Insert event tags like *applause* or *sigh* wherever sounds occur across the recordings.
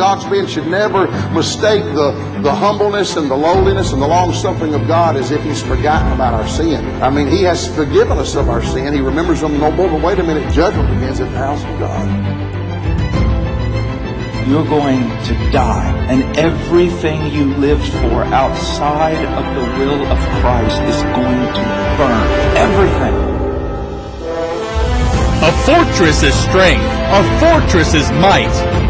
God's men should never mistake the, the humbleness and the lowliness and the long suffering of God as if He's forgotten about our sin. I mean, He has forgiven us of our sin. He remembers them no more. But wait a minute, judgment begins at the house of God you're going to die. And everything you lived for outside of the will of Christ is going to burn. Everything. A fortress is strength. A fortress is might.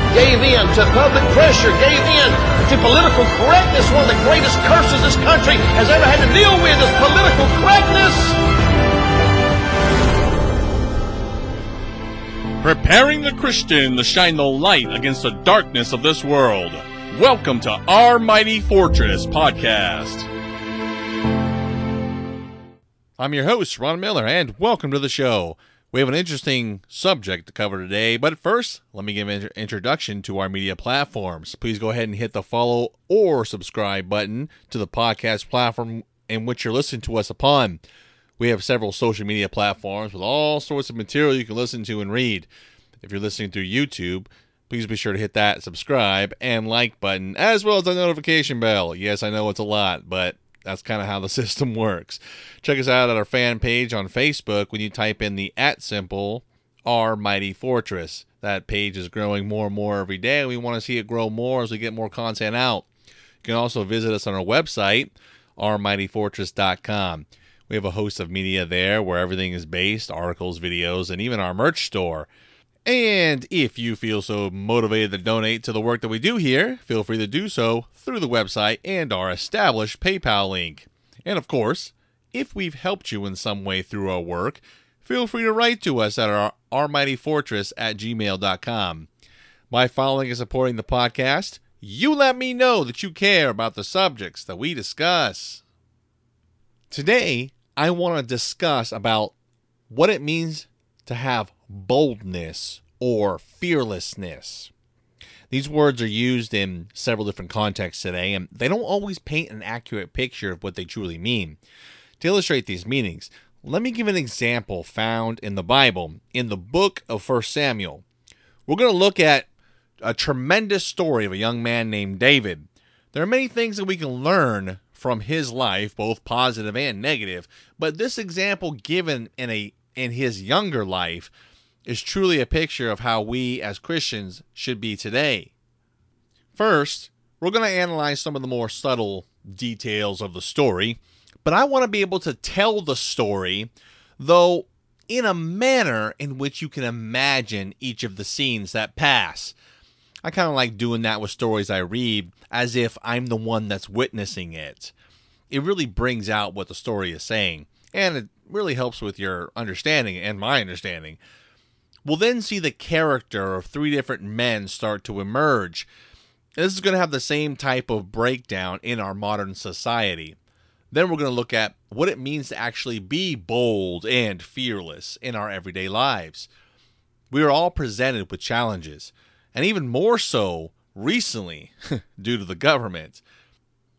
gave in to public pressure, gave in to political correctness. One of the greatest curses this country has ever had to deal with is political correctness. Preparing the Christian to shine the light against the darkness of this world. Welcome to Our Mighty Fortress podcast. I'm your host, Ron Miller, and welcome to the show. We have an interesting subject to cover today, but first, let me give an introduction to our media platforms. Please go ahead and hit the follow or subscribe button to the podcast platform in which you're listening to us upon. We have several social media platforms with all sorts of material you can listen to and read. If you're listening through YouTube, please be sure to hit that subscribe and like button, as well as the notification bell. Yes, I know it's a lot, but that's kind of how the *laughs* system works. Check us out at our fan page on Facebook when you type in the at symbol our mighty fortress. That page is growing more and more every day. We want to see it grow more as we get more content out. You can also visit us on our website, ourmightyfortress.com. We have a host of media there where everything is based articles, videos, and even our merch store. And if you feel so motivated to donate to the work that we do here, feel free to do so through the website and our established PayPal link. And of course, if we've helped you in some way through our work, feel free to write to us at our ourmightyfortress at gmail.com. By following and supporting the podcast, you let me know that you care about the subjects that we discuss. Today, I want to discuss about what it means to have boldness or fearlessness. These words are used in several different contexts today, and they don't always paint an accurate picture of what they truly mean. To illustrate these meanings, let me give an example found in the Bible, in the book of 1 Samuel. We're going to look at a tremendous story of a young man named David. There are many things that we can learn from his life, both positive and negative, but this example given in a in his younger life is truly a picture of how we as Christians should be today. First, we're going to analyze some of the more subtle details of the story, but I want to be able to tell the story, though in a manner in which you can imagine each of the scenes that pass. I kind of like doing that with stories I read as if I'm the one that's witnessing it. It really brings out what the story is saying, and it really helps with your understanding and my understanding. We'll then see the character of three different men start to emerge. This is going to have the same type of breakdown in our modern society. Then we're going to look at what it means to actually be bold and fearless in our everyday lives. We are all presented with challenges, and even more so recently *laughs* due to the government.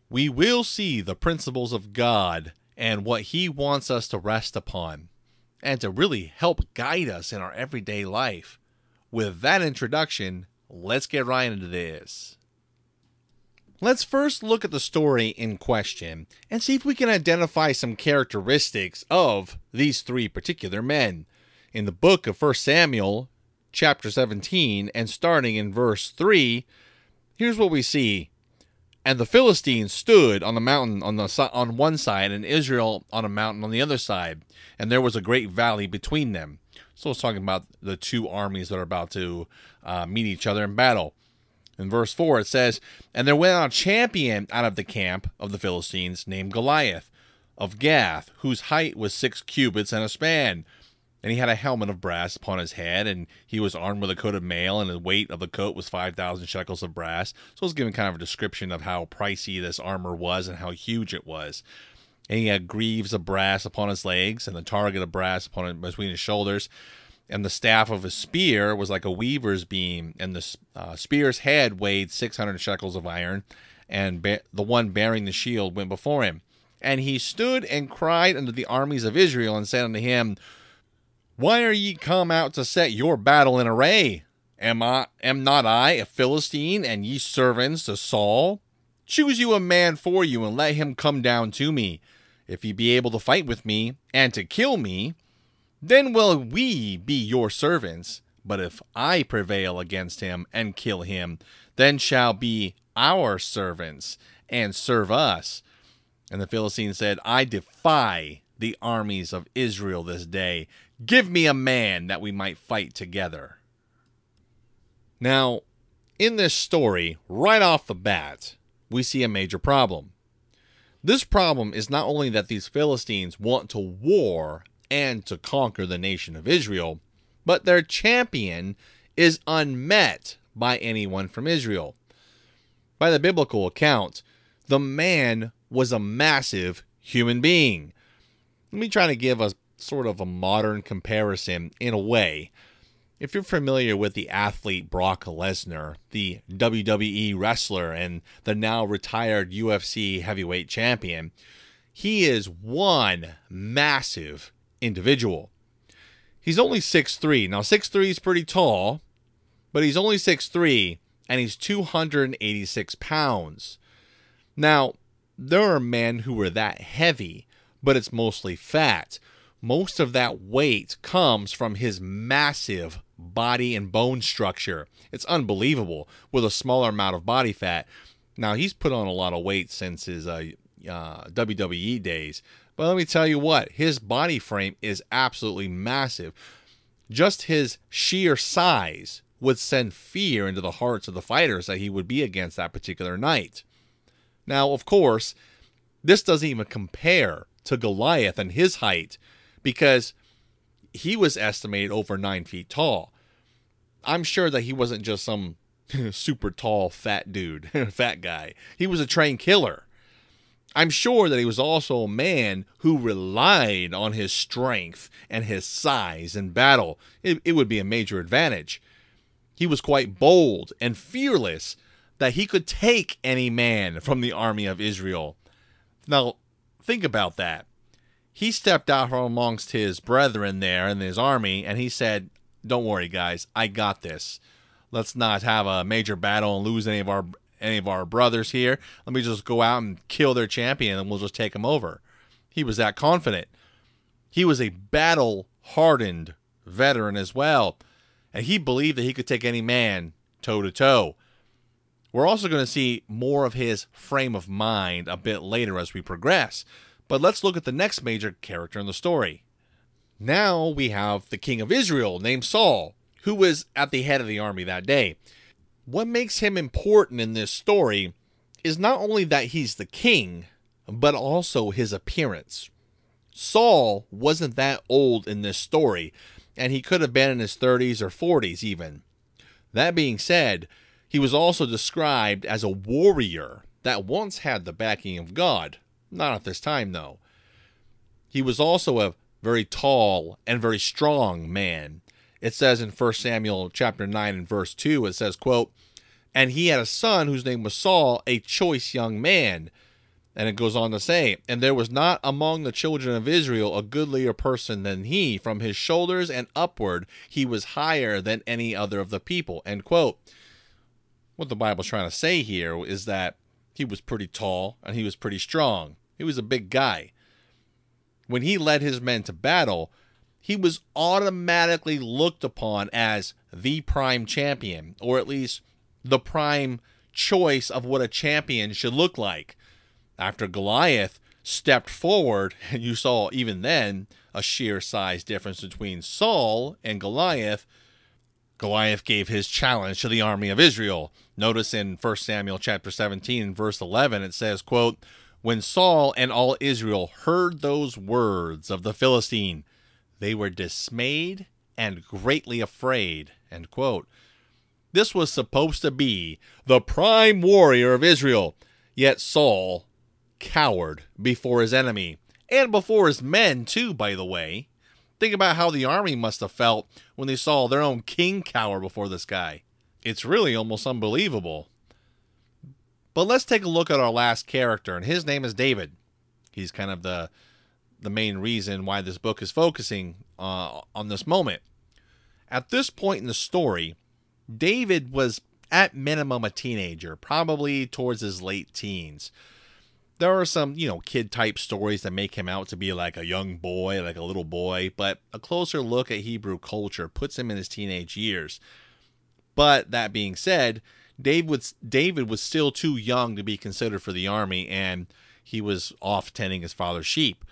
We will see the principles of God and what He wants us to rest upon and to really help guide us in our everyday life. With that introduction, let's get right into this. Let's first look at the story in question and see if we can identify some characteristics of these three particular men. In the book of 1 Samuel, chapter 17, and starting in verse 3, here's what we see and the Philistines stood on the mountain on the on one side, and Israel on a mountain on the other side, and there was a great valley between them. So it's talking about the two armies that are about to uh, meet each other in battle. In verse 4, it says, And there went out a champion out of the camp of the Philistines named Goliath of Gath, whose height was six cubits and a span, and he had a helmet of brass upon his head, and he was armed with a coat of mail, and the weight of the coat was 5,000 shekels of brass. So it's giving kind of a description of how pricey this armor was and how huge it was. And he had greaves of brass upon his legs, and the target of brass upon it between his shoulders. And the staff of his spear was like a weaver's beam, and the uh, spear's head weighed 600 shekels of iron, and ba- the one bearing the shield went before him. And he stood and cried unto the armies of Israel, and said unto him, Why are ye come out to set your battle in array? Am I am not I a Philistine, and ye servants to Saul? Choose you a man for you, and let him come down to me. If he be able to fight with me, and to kill me, then will we be your servants. But if I prevail against him and kill him, then shall be our servants and serve us. And the Philistine said, I defy the armies of Israel this day. Give me a man that we might fight together. Now, in this story, right off the bat, we see a major problem. This problem is not only that these Philistines want to war and to conquer the nation of Israel, but their champion is unmet by anyone from Israel. By the biblical account, the man was a massive human being. Let me try to give a sort of a modern comparison in a way. If you're familiar with the athlete Brock Lesnar, the WWE wrestler and the now retired UFC heavyweight champion, he is one massive individual. He's only 6'3. Now 6'3 is pretty tall, but he's only 6'3 and he's 286 pounds. Now, there are men who are that heavy, but it's mostly fat. Most of that weight comes from his massive body and bone structure. It's unbelievable with a smaller amount of body fat. Now, he's put on a lot of weight since his uh, uh, WWE days, but let me tell you what, his body frame is absolutely massive. Just his sheer size would send fear into the hearts of the fighters that he would be against that particular night. Now, of course, this doesn't even compare to Goliath and his height because he was estimated over nine feet tall. I'm sure that he wasn't just some *laughs* super tall, fat dude, *laughs* fat guy. He was a trained killer. I'm sure that he was also a man who relied on his strength and his size in battle. It, it would be a major advantage. He was quite bold and fearless that he could take any man from the army of Israel. Now, think about that. He stepped out from amongst his brethren there in his army and he said, Don't worry, guys, I got this. Let's not have a major battle and lose any of our any of our brothers here. Let me just go out and kill their champion and we'll just take him over. He was that confident. He was a battle hardened veteran as well. And he believed that he could take any man toe to toe. We're also going to see more of his frame of mind a bit later as we progress. But let's look at the next major character in the story. Now we have the king of Israel named Saul, who was at the head of the army that day. What makes him important in this story is not only that he's the king, but also his appearance. Saul wasn't that old in this story, and he could have been in his 30s or 40s even. That being said, he was also described as a warrior that once had the backing of God. Not at this time, though. He was also a very tall and very strong man. It says in 1 Samuel chapter 9 and verse 2, it says, quote, And he had a son whose name was Saul, a choice young man. And it goes on to say, And there was not among the children of Israel a goodlier person than he. From his shoulders and upward, he was higher than any other of the people. End quote. What the Bible's trying to say here is that he was pretty tall and he was pretty strong. He was a big guy. When he led his men to battle, he was automatically looked upon as the prime champion, or at least the prime choice of what a champion should look like. After Goliath stepped forward, *laughs* and you saw even then a sheer size difference between Saul and Goliath, Goliath gave his challenge to the army of Israel. Notice in 1 Samuel chapter 17 verse 11 it says, quote, "When Saul and all Israel heard those words of the Philistine, they were dismayed and greatly afraid." This was supposed to be the prime warrior of Israel, yet Saul cowered before his enemy and before his men, too, by the way. Think about how the army must have felt when they saw their own king cower before this guy. It's really almost unbelievable. But let's take a look at our last character, and his name is David. He's kind of the the main reason why this book is focusing uh, on this moment. At this point in the story, David was at minimum a teenager, probably towards his late teens. There are some, you know, kid type stories that make him out to be like a young boy, like a little boy, but a closer look at Hebrew culture puts him in his teenage years. But that being said, David was, David was still too young to be considered for the army, and he was off tending his father's sheep.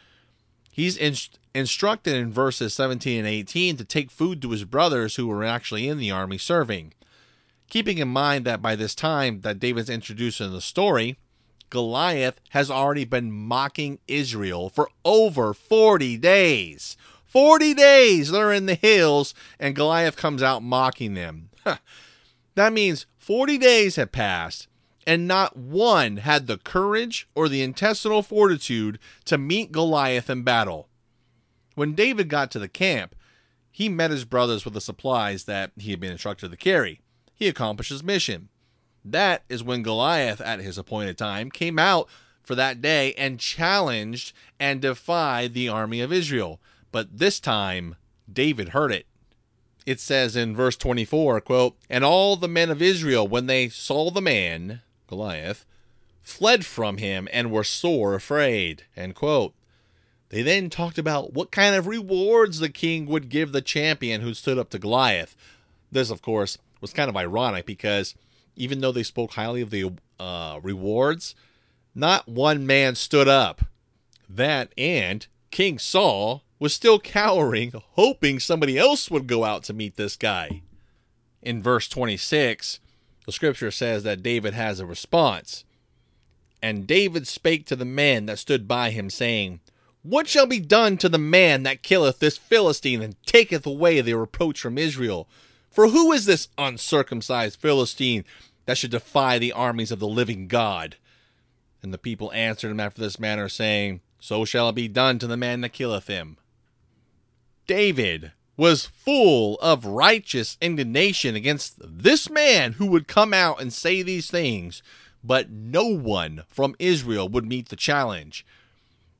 He's in, instructed in verses 17 and 18 to take food to his brothers who were actually in the army serving. Keeping in mind that by this time that David's introduced in the story, Goliath has already been mocking Israel for over 40 days. 40 days they're in the hills and Goliath comes out mocking them. *laughs* that means 40 days had passed and not one had the courage or the intestinal fortitude to meet Goliath in battle. When David got to the camp, he met his brothers with the supplies that he had been instructed to carry. He accomplished his mission. That is when Goliath, at his appointed time, came out for that day and challenged and defied the army of Israel. But this time, David heard it. It says in verse 24, quote, And all the men of Israel, when they saw the man, Goliath, fled from him and were sore afraid. End quote. They then talked about what kind of rewards the king would give the champion who stood up to Goliath. This, of course, was kind of ironic because even though they spoke highly of the uh, rewards, not one man stood up. That and King Saul was still cowering, hoping somebody else would go out to meet this guy. In verse 26, the scripture says that David has a response. And David spake to the men that stood by him, saying, What shall be done to the man that killeth this Philistine and taketh away the reproach from Israel? For who is this uncircumcised Philistine that should defy the armies of the living God? And the people answered him after this manner, saying, So shall it be done to the man that killeth him. David was full of righteous indignation against this man who would come out and say these things, but no one from Israel would meet the challenge.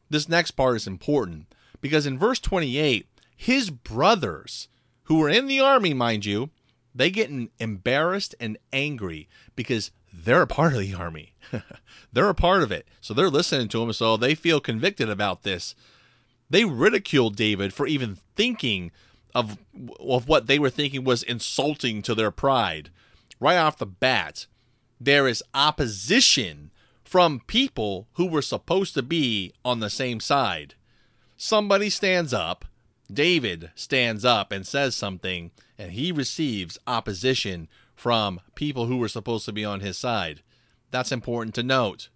This next part is important because in verse 28, his brothers, who were in the army, mind you, they get embarrassed and angry because they're a part of the army. *laughs* they're a part of it. So they're listening to him, so they feel convicted about this. They ridiculed David for even thinking of of what they were thinking was insulting to their pride. Right off the bat, there is opposition from people who were supposed to be on the same side. Somebody stands up, David stands up and says something, and he receives opposition from people who were supposed to be on his side. That's important to note.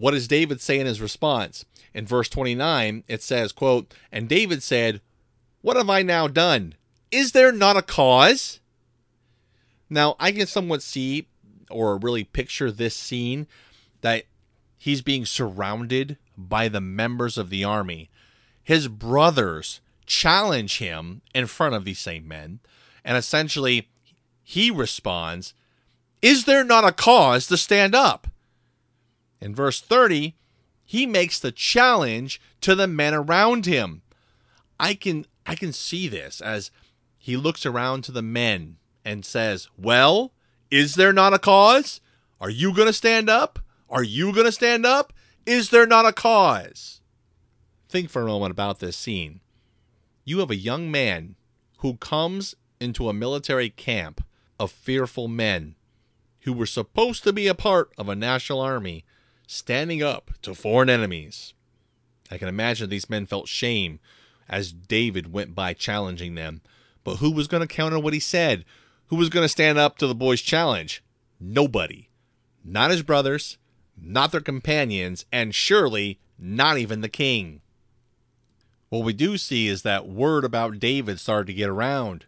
What does David say in his response? In verse 29, it says, quote, And David said, what have I now done? Is there not a cause? Now, I can somewhat see or really picture this scene that he's being surrounded by the members of the army. His brothers challenge him in front of these same men, and essentially he responds, Is there not a cause to stand up? In verse 30, he makes the challenge to the men around him. I can I can see this as he looks around to the men and says, Well, is there not a cause? Are you going to stand up? Are you going to stand up? Is there not a cause? Think for a moment about this scene. You have a young man who comes into a military camp of fearful men who were supposed to be a part of a national army standing up to foreign enemies. I can imagine these men felt shame as David went by challenging them. But who was going to counter what he said? Who was going to stand up to the boy's challenge? Nobody. Not his brothers, not their companions, and surely not even the king. What we do see is that word about David started to get around.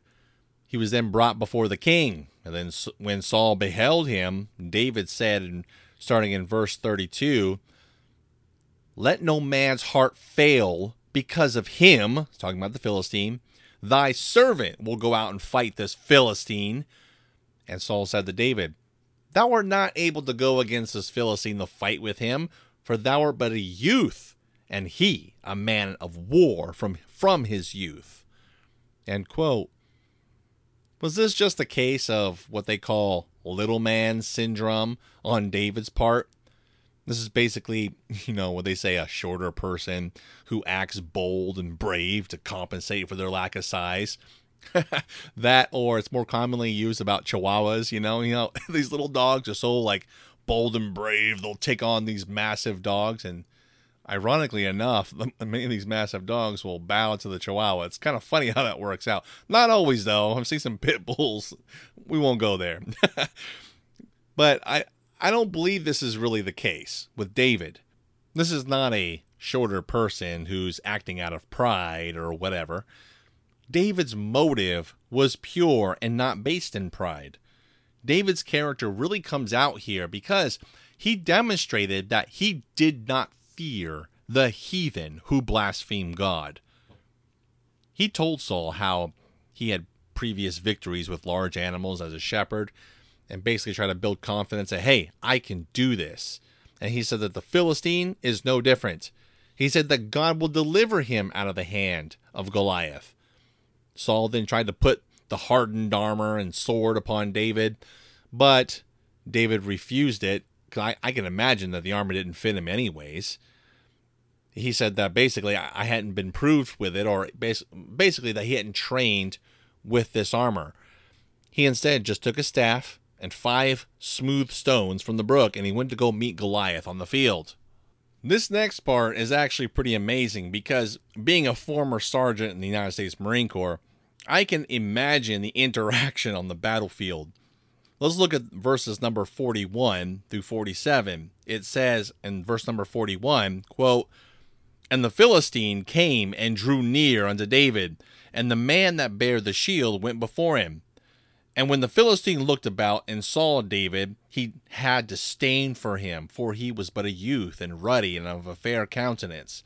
He was then brought before the king. And then when Saul beheld him, David said, starting in verse 32, Let no man's heart fail because of him, talking about the Philistine. Thy servant will go out and fight this Philistine. And Saul said to David, Thou art not able to go against this Philistine to fight with him, for thou art but a youth, and he a man of war from, from his youth. End quote. Was this just a case of what they call little man syndrome on David's part? This is basically, *laughs* you know, what they say a shorter person who acts bold and brave to compensate for their lack of size. *laughs* that or it's more commonly used about chihuahuas, you know, *laughs* you know, these little dogs are so like bold and brave, they'll take on these massive dogs and ironically enough, *laughs* many of these massive dogs will bow to the chihuahua. It's kind of funny how that works out. Not always though. I've seen some *laughs* pit bulls. We won't go there. *laughs* but I I don't believe this is really the case with David. This is not a shorter person who's acting out of pride or whatever. David's motive was pure and not based in pride. David's character really comes out here because he demonstrated that he did not fear the heathen who blaspheme God. He told Saul how he had previous victories with large animals as a shepherd and basically try to build confidence that, hey, I can do this. And he said that the Philistine is no different. He said that God will deliver him out of the hand of Goliath. Saul then tried to put the hardened armor and sword upon David, but David refused it. I, I can imagine that the armor didn't fit him anyways. He said that basically I hadn't been proved with it, or basically that he hadn't trained with this armor. He instead just took a staff and five smooth stones from the brook, and he went to go meet Goliath on the field. This next part is actually pretty amazing because, being a former sergeant in the United States Marine Corps, I can imagine the *laughs* interaction on the battlefield. Let's look at verses number 41 through 47. It says in verse number 41, quote, And the Philistine came and drew near unto David, and the man that bare the shield went before him. And when the Philistine looked about and saw David, he had disdain for him, for he was but a youth and ruddy and of a fair countenance.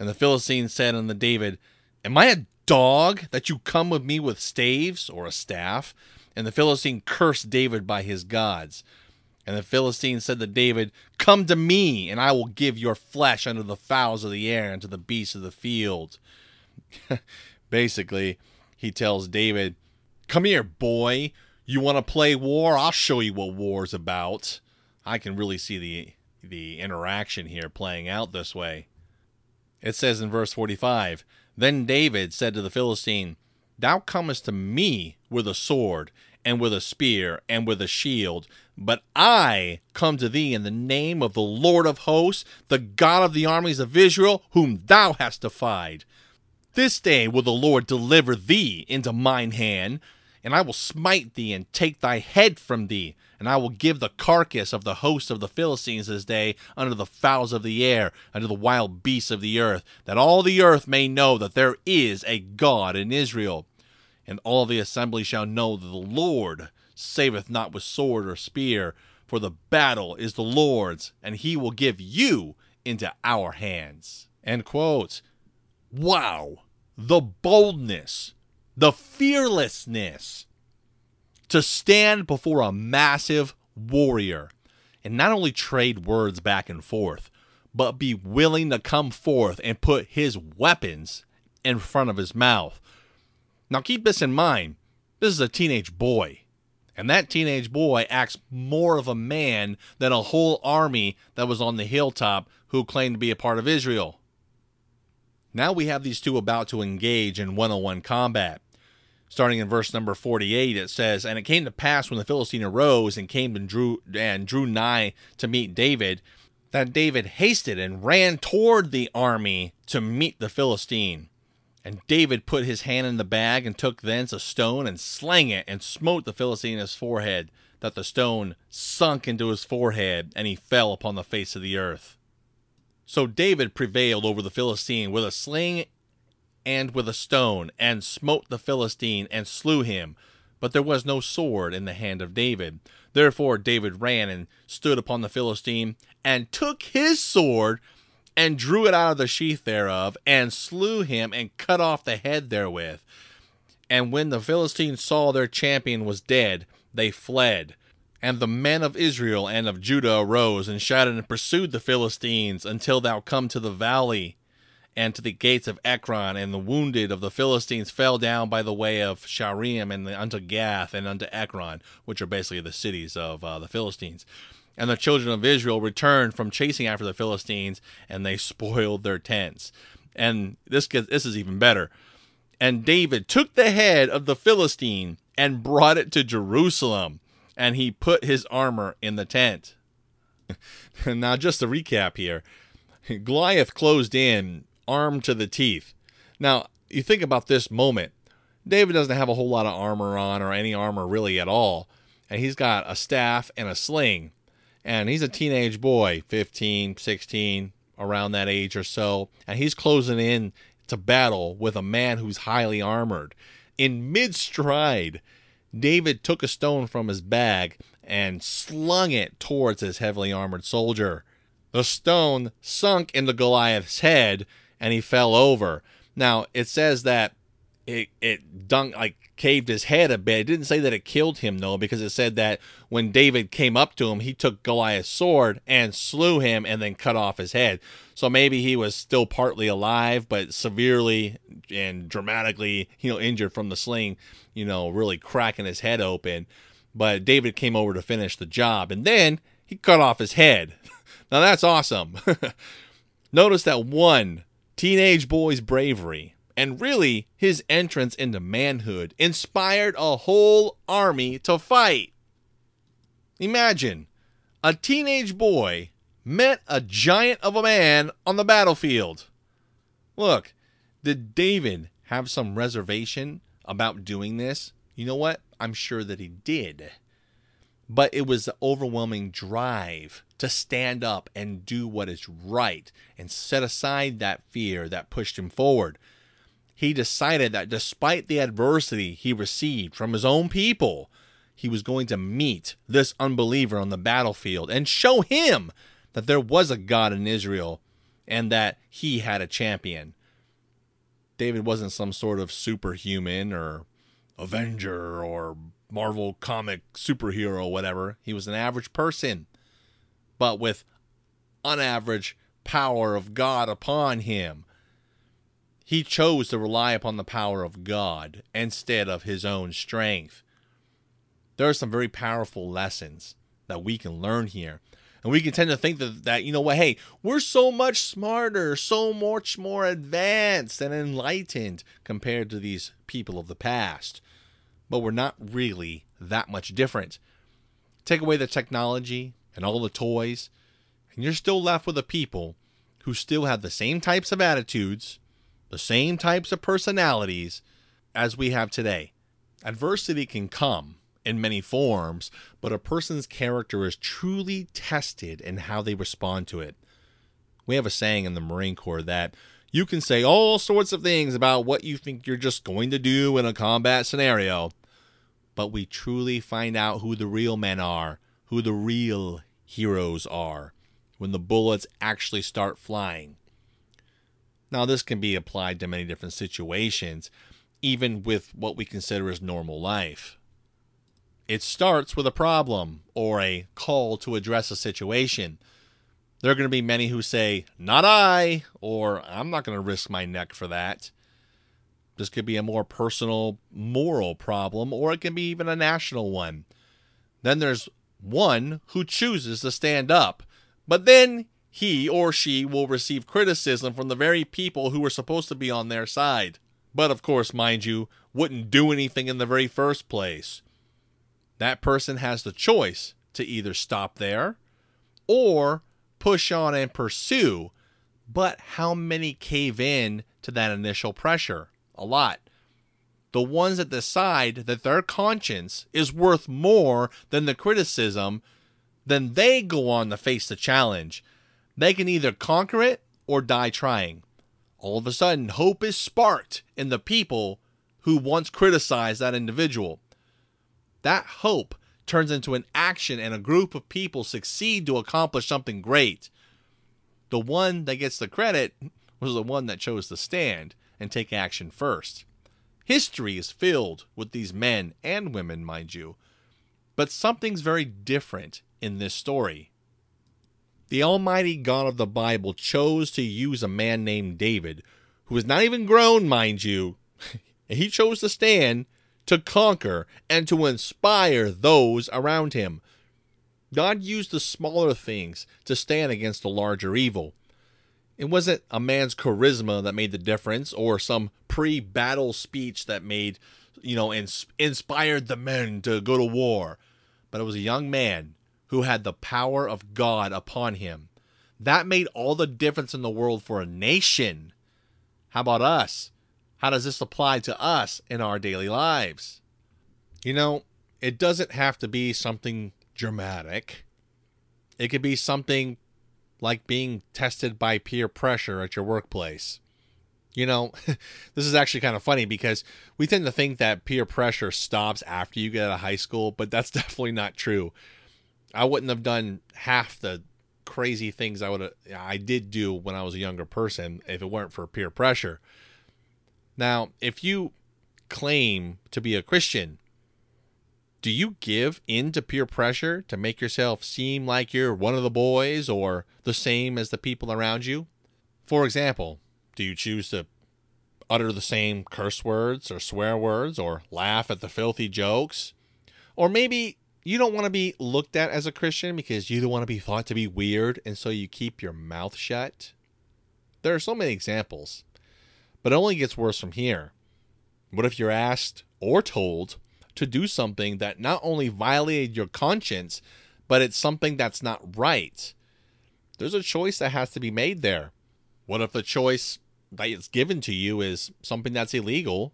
And the Philistine said unto David, Am I a dog that you come with me with staves or a staff? And the Philistine cursed David by his gods. And the Philistine said to David, Come to me, and I will give your flesh unto the fowls of the air and to the beasts of the field. *laughs* Basically, he tells David, Come here, boy. You want to play war? I'll show you what war's about. I can really see the the interaction here playing out this way. It says in verse 45, Then David said to the Philistine, Thou comest to me with a sword, and with a spear, and with a shield, but I come to thee in the name of the Lord of hosts, the God of the armies of Israel, whom thou hast defied. This day will the Lord deliver thee into mine hand, and I will smite thee and take thy head from thee, and I will give the carcass of the host of the Philistines this day unto the fowls of the air, unto the wild beasts of the earth, that all the earth may know that there is a God in Israel. And all the assembly shall know that the Lord saveth not with sword or spear, for the battle is the Lord's, and he will give you into our hands. End quote. Wow, the boldness, the fearlessness to stand before a massive warrior and not only trade words back and forth, but be willing to come forth and put his weapons in front of his mouth. Now, keep this in mind this is a teenage boy. And that teenage boy acts more of a man than a whole army that was on the hilltop who claimed to be a part of Israel. Now we have these two about to engage in one on one combat. Starting in verse number 48, it says, And it came to pass when the Philistine arose and came and drew and drew nigh to meet David, that David hasted and ran toward the army to meet the Philistine. And David put his hand in the bag and took thence a stone and slang it and smote the Philistine in his forehead, that the stone sunk into his forehead, and he fell upon the face of the earth. So David prevailed over the Philistine with a sling and with a stone, and smote the Philistine and slew him. But there was no sword in the hand of David. Therefore David ran and stood upon the Philistine, and took his sword and drew it out of the sheath thereof, and slew him, and cut off the head therewith. And when the Philistines saw their champion was dead, they fled. And the men of Israel and of Judah arose and shouted and pursued the Philistines until thou come to the valley and to the gates of Ekron. And the wounded of the Philistines fell down by the way of Shaaraim and unto Gath and unto Ekron, which are basically the cities of uh, the Philistines. And the children of Israel returned from chasing after the Philistines, and they *laughs* spoiled their tents. And this gets, this is even better. And David took the head of the Philistine and brought it to Jerusalem, and he put his armor in the tent. *laughs* now, just to recap here Goliath closed in, armed to the teeth. Now, you think about this moment. David doesn't have a whole lot of armor on, or any armor really at all. And he's got a staff and a sling. And he's a teenage boy, 15, 16, around that age or so. And he's closing in to battle with a man who's highly armored. In mid stride, David took a stone from his bag and slung it towards his heavily armored soldier. The stone sunk into Goliath's head and he fell over. Now, it says that it, it dunked, like caved his head a bit. It didn't say that it killed him, though, because it said that when David came up to him, he took Goliath's sword and slew him and then cut off his head. So maybe he was still partly alive, but severely and dramatically, you know, injured from the sling, you know, really cracking his head open. But David came over to finish the job, and then he cut off his head. *laughs* now that's awesome. *laughs* Notice that one teenage boy's bravery and really his entrance into manhood inspired a whole army to fight. Imagine a teenage boy met a giant of a man on the battlefield. Look, did David have some reservation about doing this? You know what? I'm sure that he did. But it was the overwhelming drive to stand up and do what is right and set aside that fear that pushed him forward. He decided that despite the adversity he received from his own people, he was going to meet this unbeliever on the battlefield and show him that there was a God in Israel and that he had a champion. David wasn't some sort of superhuman or Avenger or Marvel comic superhero, whatever. He was an average person, but with unaverage power of God upon him. He chose to rely upon the power of God instead of his own strength. There are some very powerful lessons that we can learn here. And we can tend to think that, that, you know what, hey, we're so much smarter, so much more advanced and enlightened compared to these people of the past. But we're not really that much different. Take away the technology and all the toys, and you're still left with a people who still have the same types of attitudes, the same types of personalities as we have today. Adversity can come in many forms, but a person's character is truly tested in how they respond to it. We have a saying in the Marine Corps that you can say all sorts of things about what you think you're just going to do in a combat scenario, but we truly find out who the real men are, who the real heroes are, when the bullets actually start flying. Now, this can be applied to many different situations, even with what we consider as normal life. It starts with a problem or a call to address a situation. There are going to be many who say, Not I, or I'm not going to risk my neck for that. This could be a more personal, moral problem, or it can be even a national one. Then there's one who chooses to stand up, but then he or she will receive criticism from the very people who were supposed to be on their side. But of course, mind you, wouldn't do anything in the very first place that person has the choice to either stop there or push on and pursue. But how many cave in to that initial pressure? A lot. The ones that decide that their conscience is worth more than the criticism, then they go on to face the challenge. They can either conquer it or die trying. All of a sudden, hope is sparked in the people who once criticized that individual. That hope turns into an action and a group of people succeed to accomplish something great. the one that gets the credit was the one that chose to stand and take action first. History is filled with these men and women, mind you, but something's very different in this story. The Almighty God of the Bible chose to use a man named David, who was not even grown, mind you. *laughs* And he chose to stand, to conquer, and to inspire those around him. God used the smaller things to stand against the larger evil. It wasn't a man's charisma that made the difference or some pre battle speech that made, you know, ins- inspired the men to go to war, but it was a young man who had the power of God upon him. That made all the difference in the world for a nation. How about us? How does this apply to us in our daily lives? You know, it doesn't have to be something dramatic. It could be something like being tested by peer pressure at your workplace. You know, *laughs* this is actually kind of funny because we tend to think that peer pressure stops after you get out of high school, but that's *laughs* definitely not true. I wouldn't have done half the crazy things I would have I did do when I was a younger person if it weren't for peer pressure. Now, if you claim to be a Christian, do you give in to peer pressure to make yourself seem like you're one of the boys or the same as the people around you? For example, do you choose to utter the same curse words or swear words or laugh at the filthy jokes? Or maybe you don't want to be looked at as a Christian because you don't want to be thought to be weird, and so you keep your mouth shut. There are so many examples, but it only gets worse from here. What if you're asked or told to do something that not only violated your conscience, but it's something that's not right? There's a choice that has to be made there. What if the choice that is given to you is something that's illegal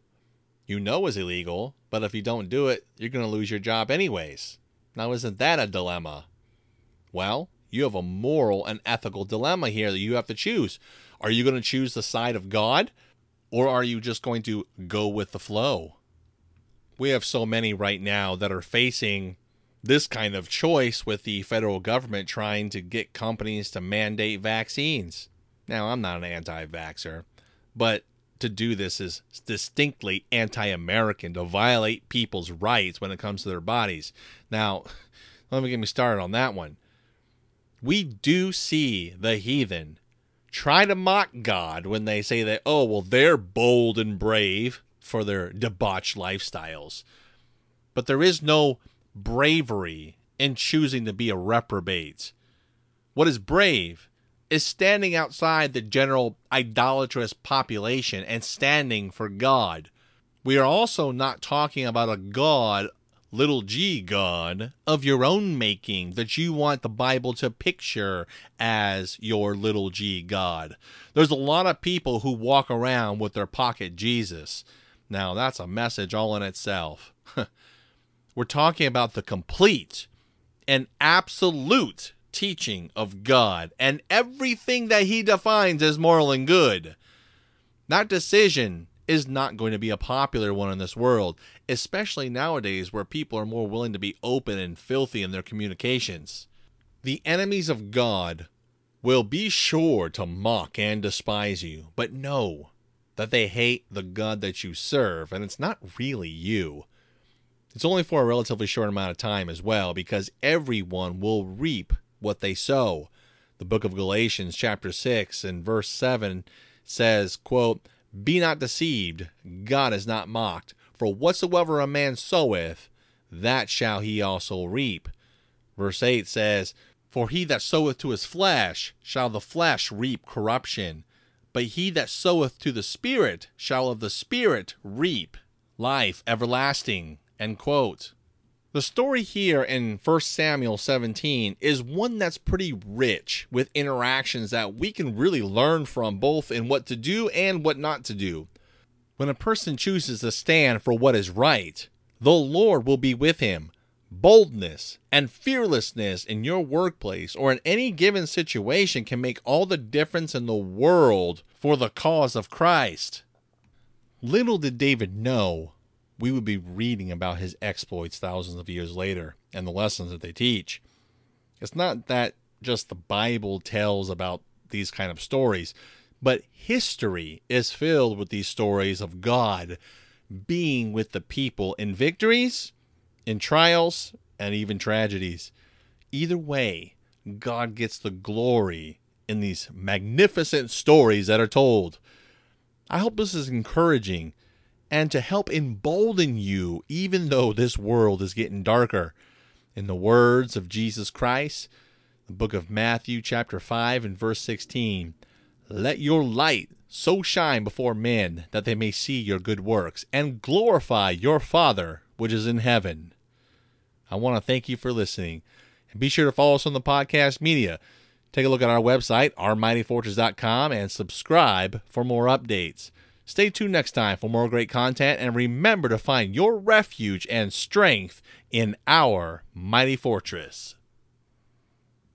you know is illegal, but if you don't do it, you're going to lose your job anyways. Now, isn't that a dilemma? Well, you have a moral and ethical dilemma here that you have to choose. Are you going to choose the side of God, or are you just going to go with the flow? We have so many right now that are facing this kind of choice with the federal government trying to get companies to mandate vaccines. Now, I'm not an anti vaxxer, but to do this is distinctly anti American, to violate people's rights when it comes to their bodies. Now, *laughs* let me get me started on that one. We do see the heathen try to mock God when they say that, oh, well, they're bold and brave for their debauched lifestyles. But there is no bravery in choosing to be a reprobate. What is brave is standing outside the general idolatrous population and standing for God. We are also not talking about a God, little g God, of your own making that you want the Bible to picture as your little g God. There's a lot of people who walk around with their pocket Jesus. Now, that's a message all in itself. *laughs* We're talking about the complete and absolute teaching of God and everything that he defines as moral and good. That decision is not going to be a popular one in this world, especially nowadays where people are more willing to be open and filthy in their communications. The enemies of God will be sure to mock and despise you, but know that they hate the God that you serve, and it's not really you. It's only for a relatively short amount of time as well, because everyone will reap what they sow. The book of Galatians chapter 6 and verse 7 says, quote, Be not deceived, God is not mocked, for whatsoever a man soweth, that shall he also reap. Verse 8 says, For he that soweth to his flesh shall the flesh reap corruption, but he that soweth to the Spirit shall of the Spirit reap life everlasting. End quote. The story here in 1 Samuel 17 is one that's pretty rich with interactions that we can really learn from both in what to do and what not to do. When a person chooses to stand for what is right, the Lord will be with him. Boldness and fearlessness in your workplace or in any given situation can make all the difference in the world for the cause of Christ. Little did David know we would be reading about his exploits thousands of years later and the lessons that they teach. It's not that just the Bible tells about these kind of stories. But history is filled with these stories of God being with the people in victories, in trials, and even tragedies. Either way, God gets the glory in these magnificent stories that are told. I hope this is encouraging and to help embolden you, even though this world is getting darker. In the words of Jesus Christ, the book of Matthew, chapter 5, and verse 16 Let your light so shine before men that they may see your good works and glorify your Father which is in heaven. I want to thank you for listening. And be sure to follow us on the podcast media. Take a look at our website, ourmightyfortress.com, and subscribe for more updates. Stay tuned next time for more great content, and remember to find your refuge and strength in our mighty fortress.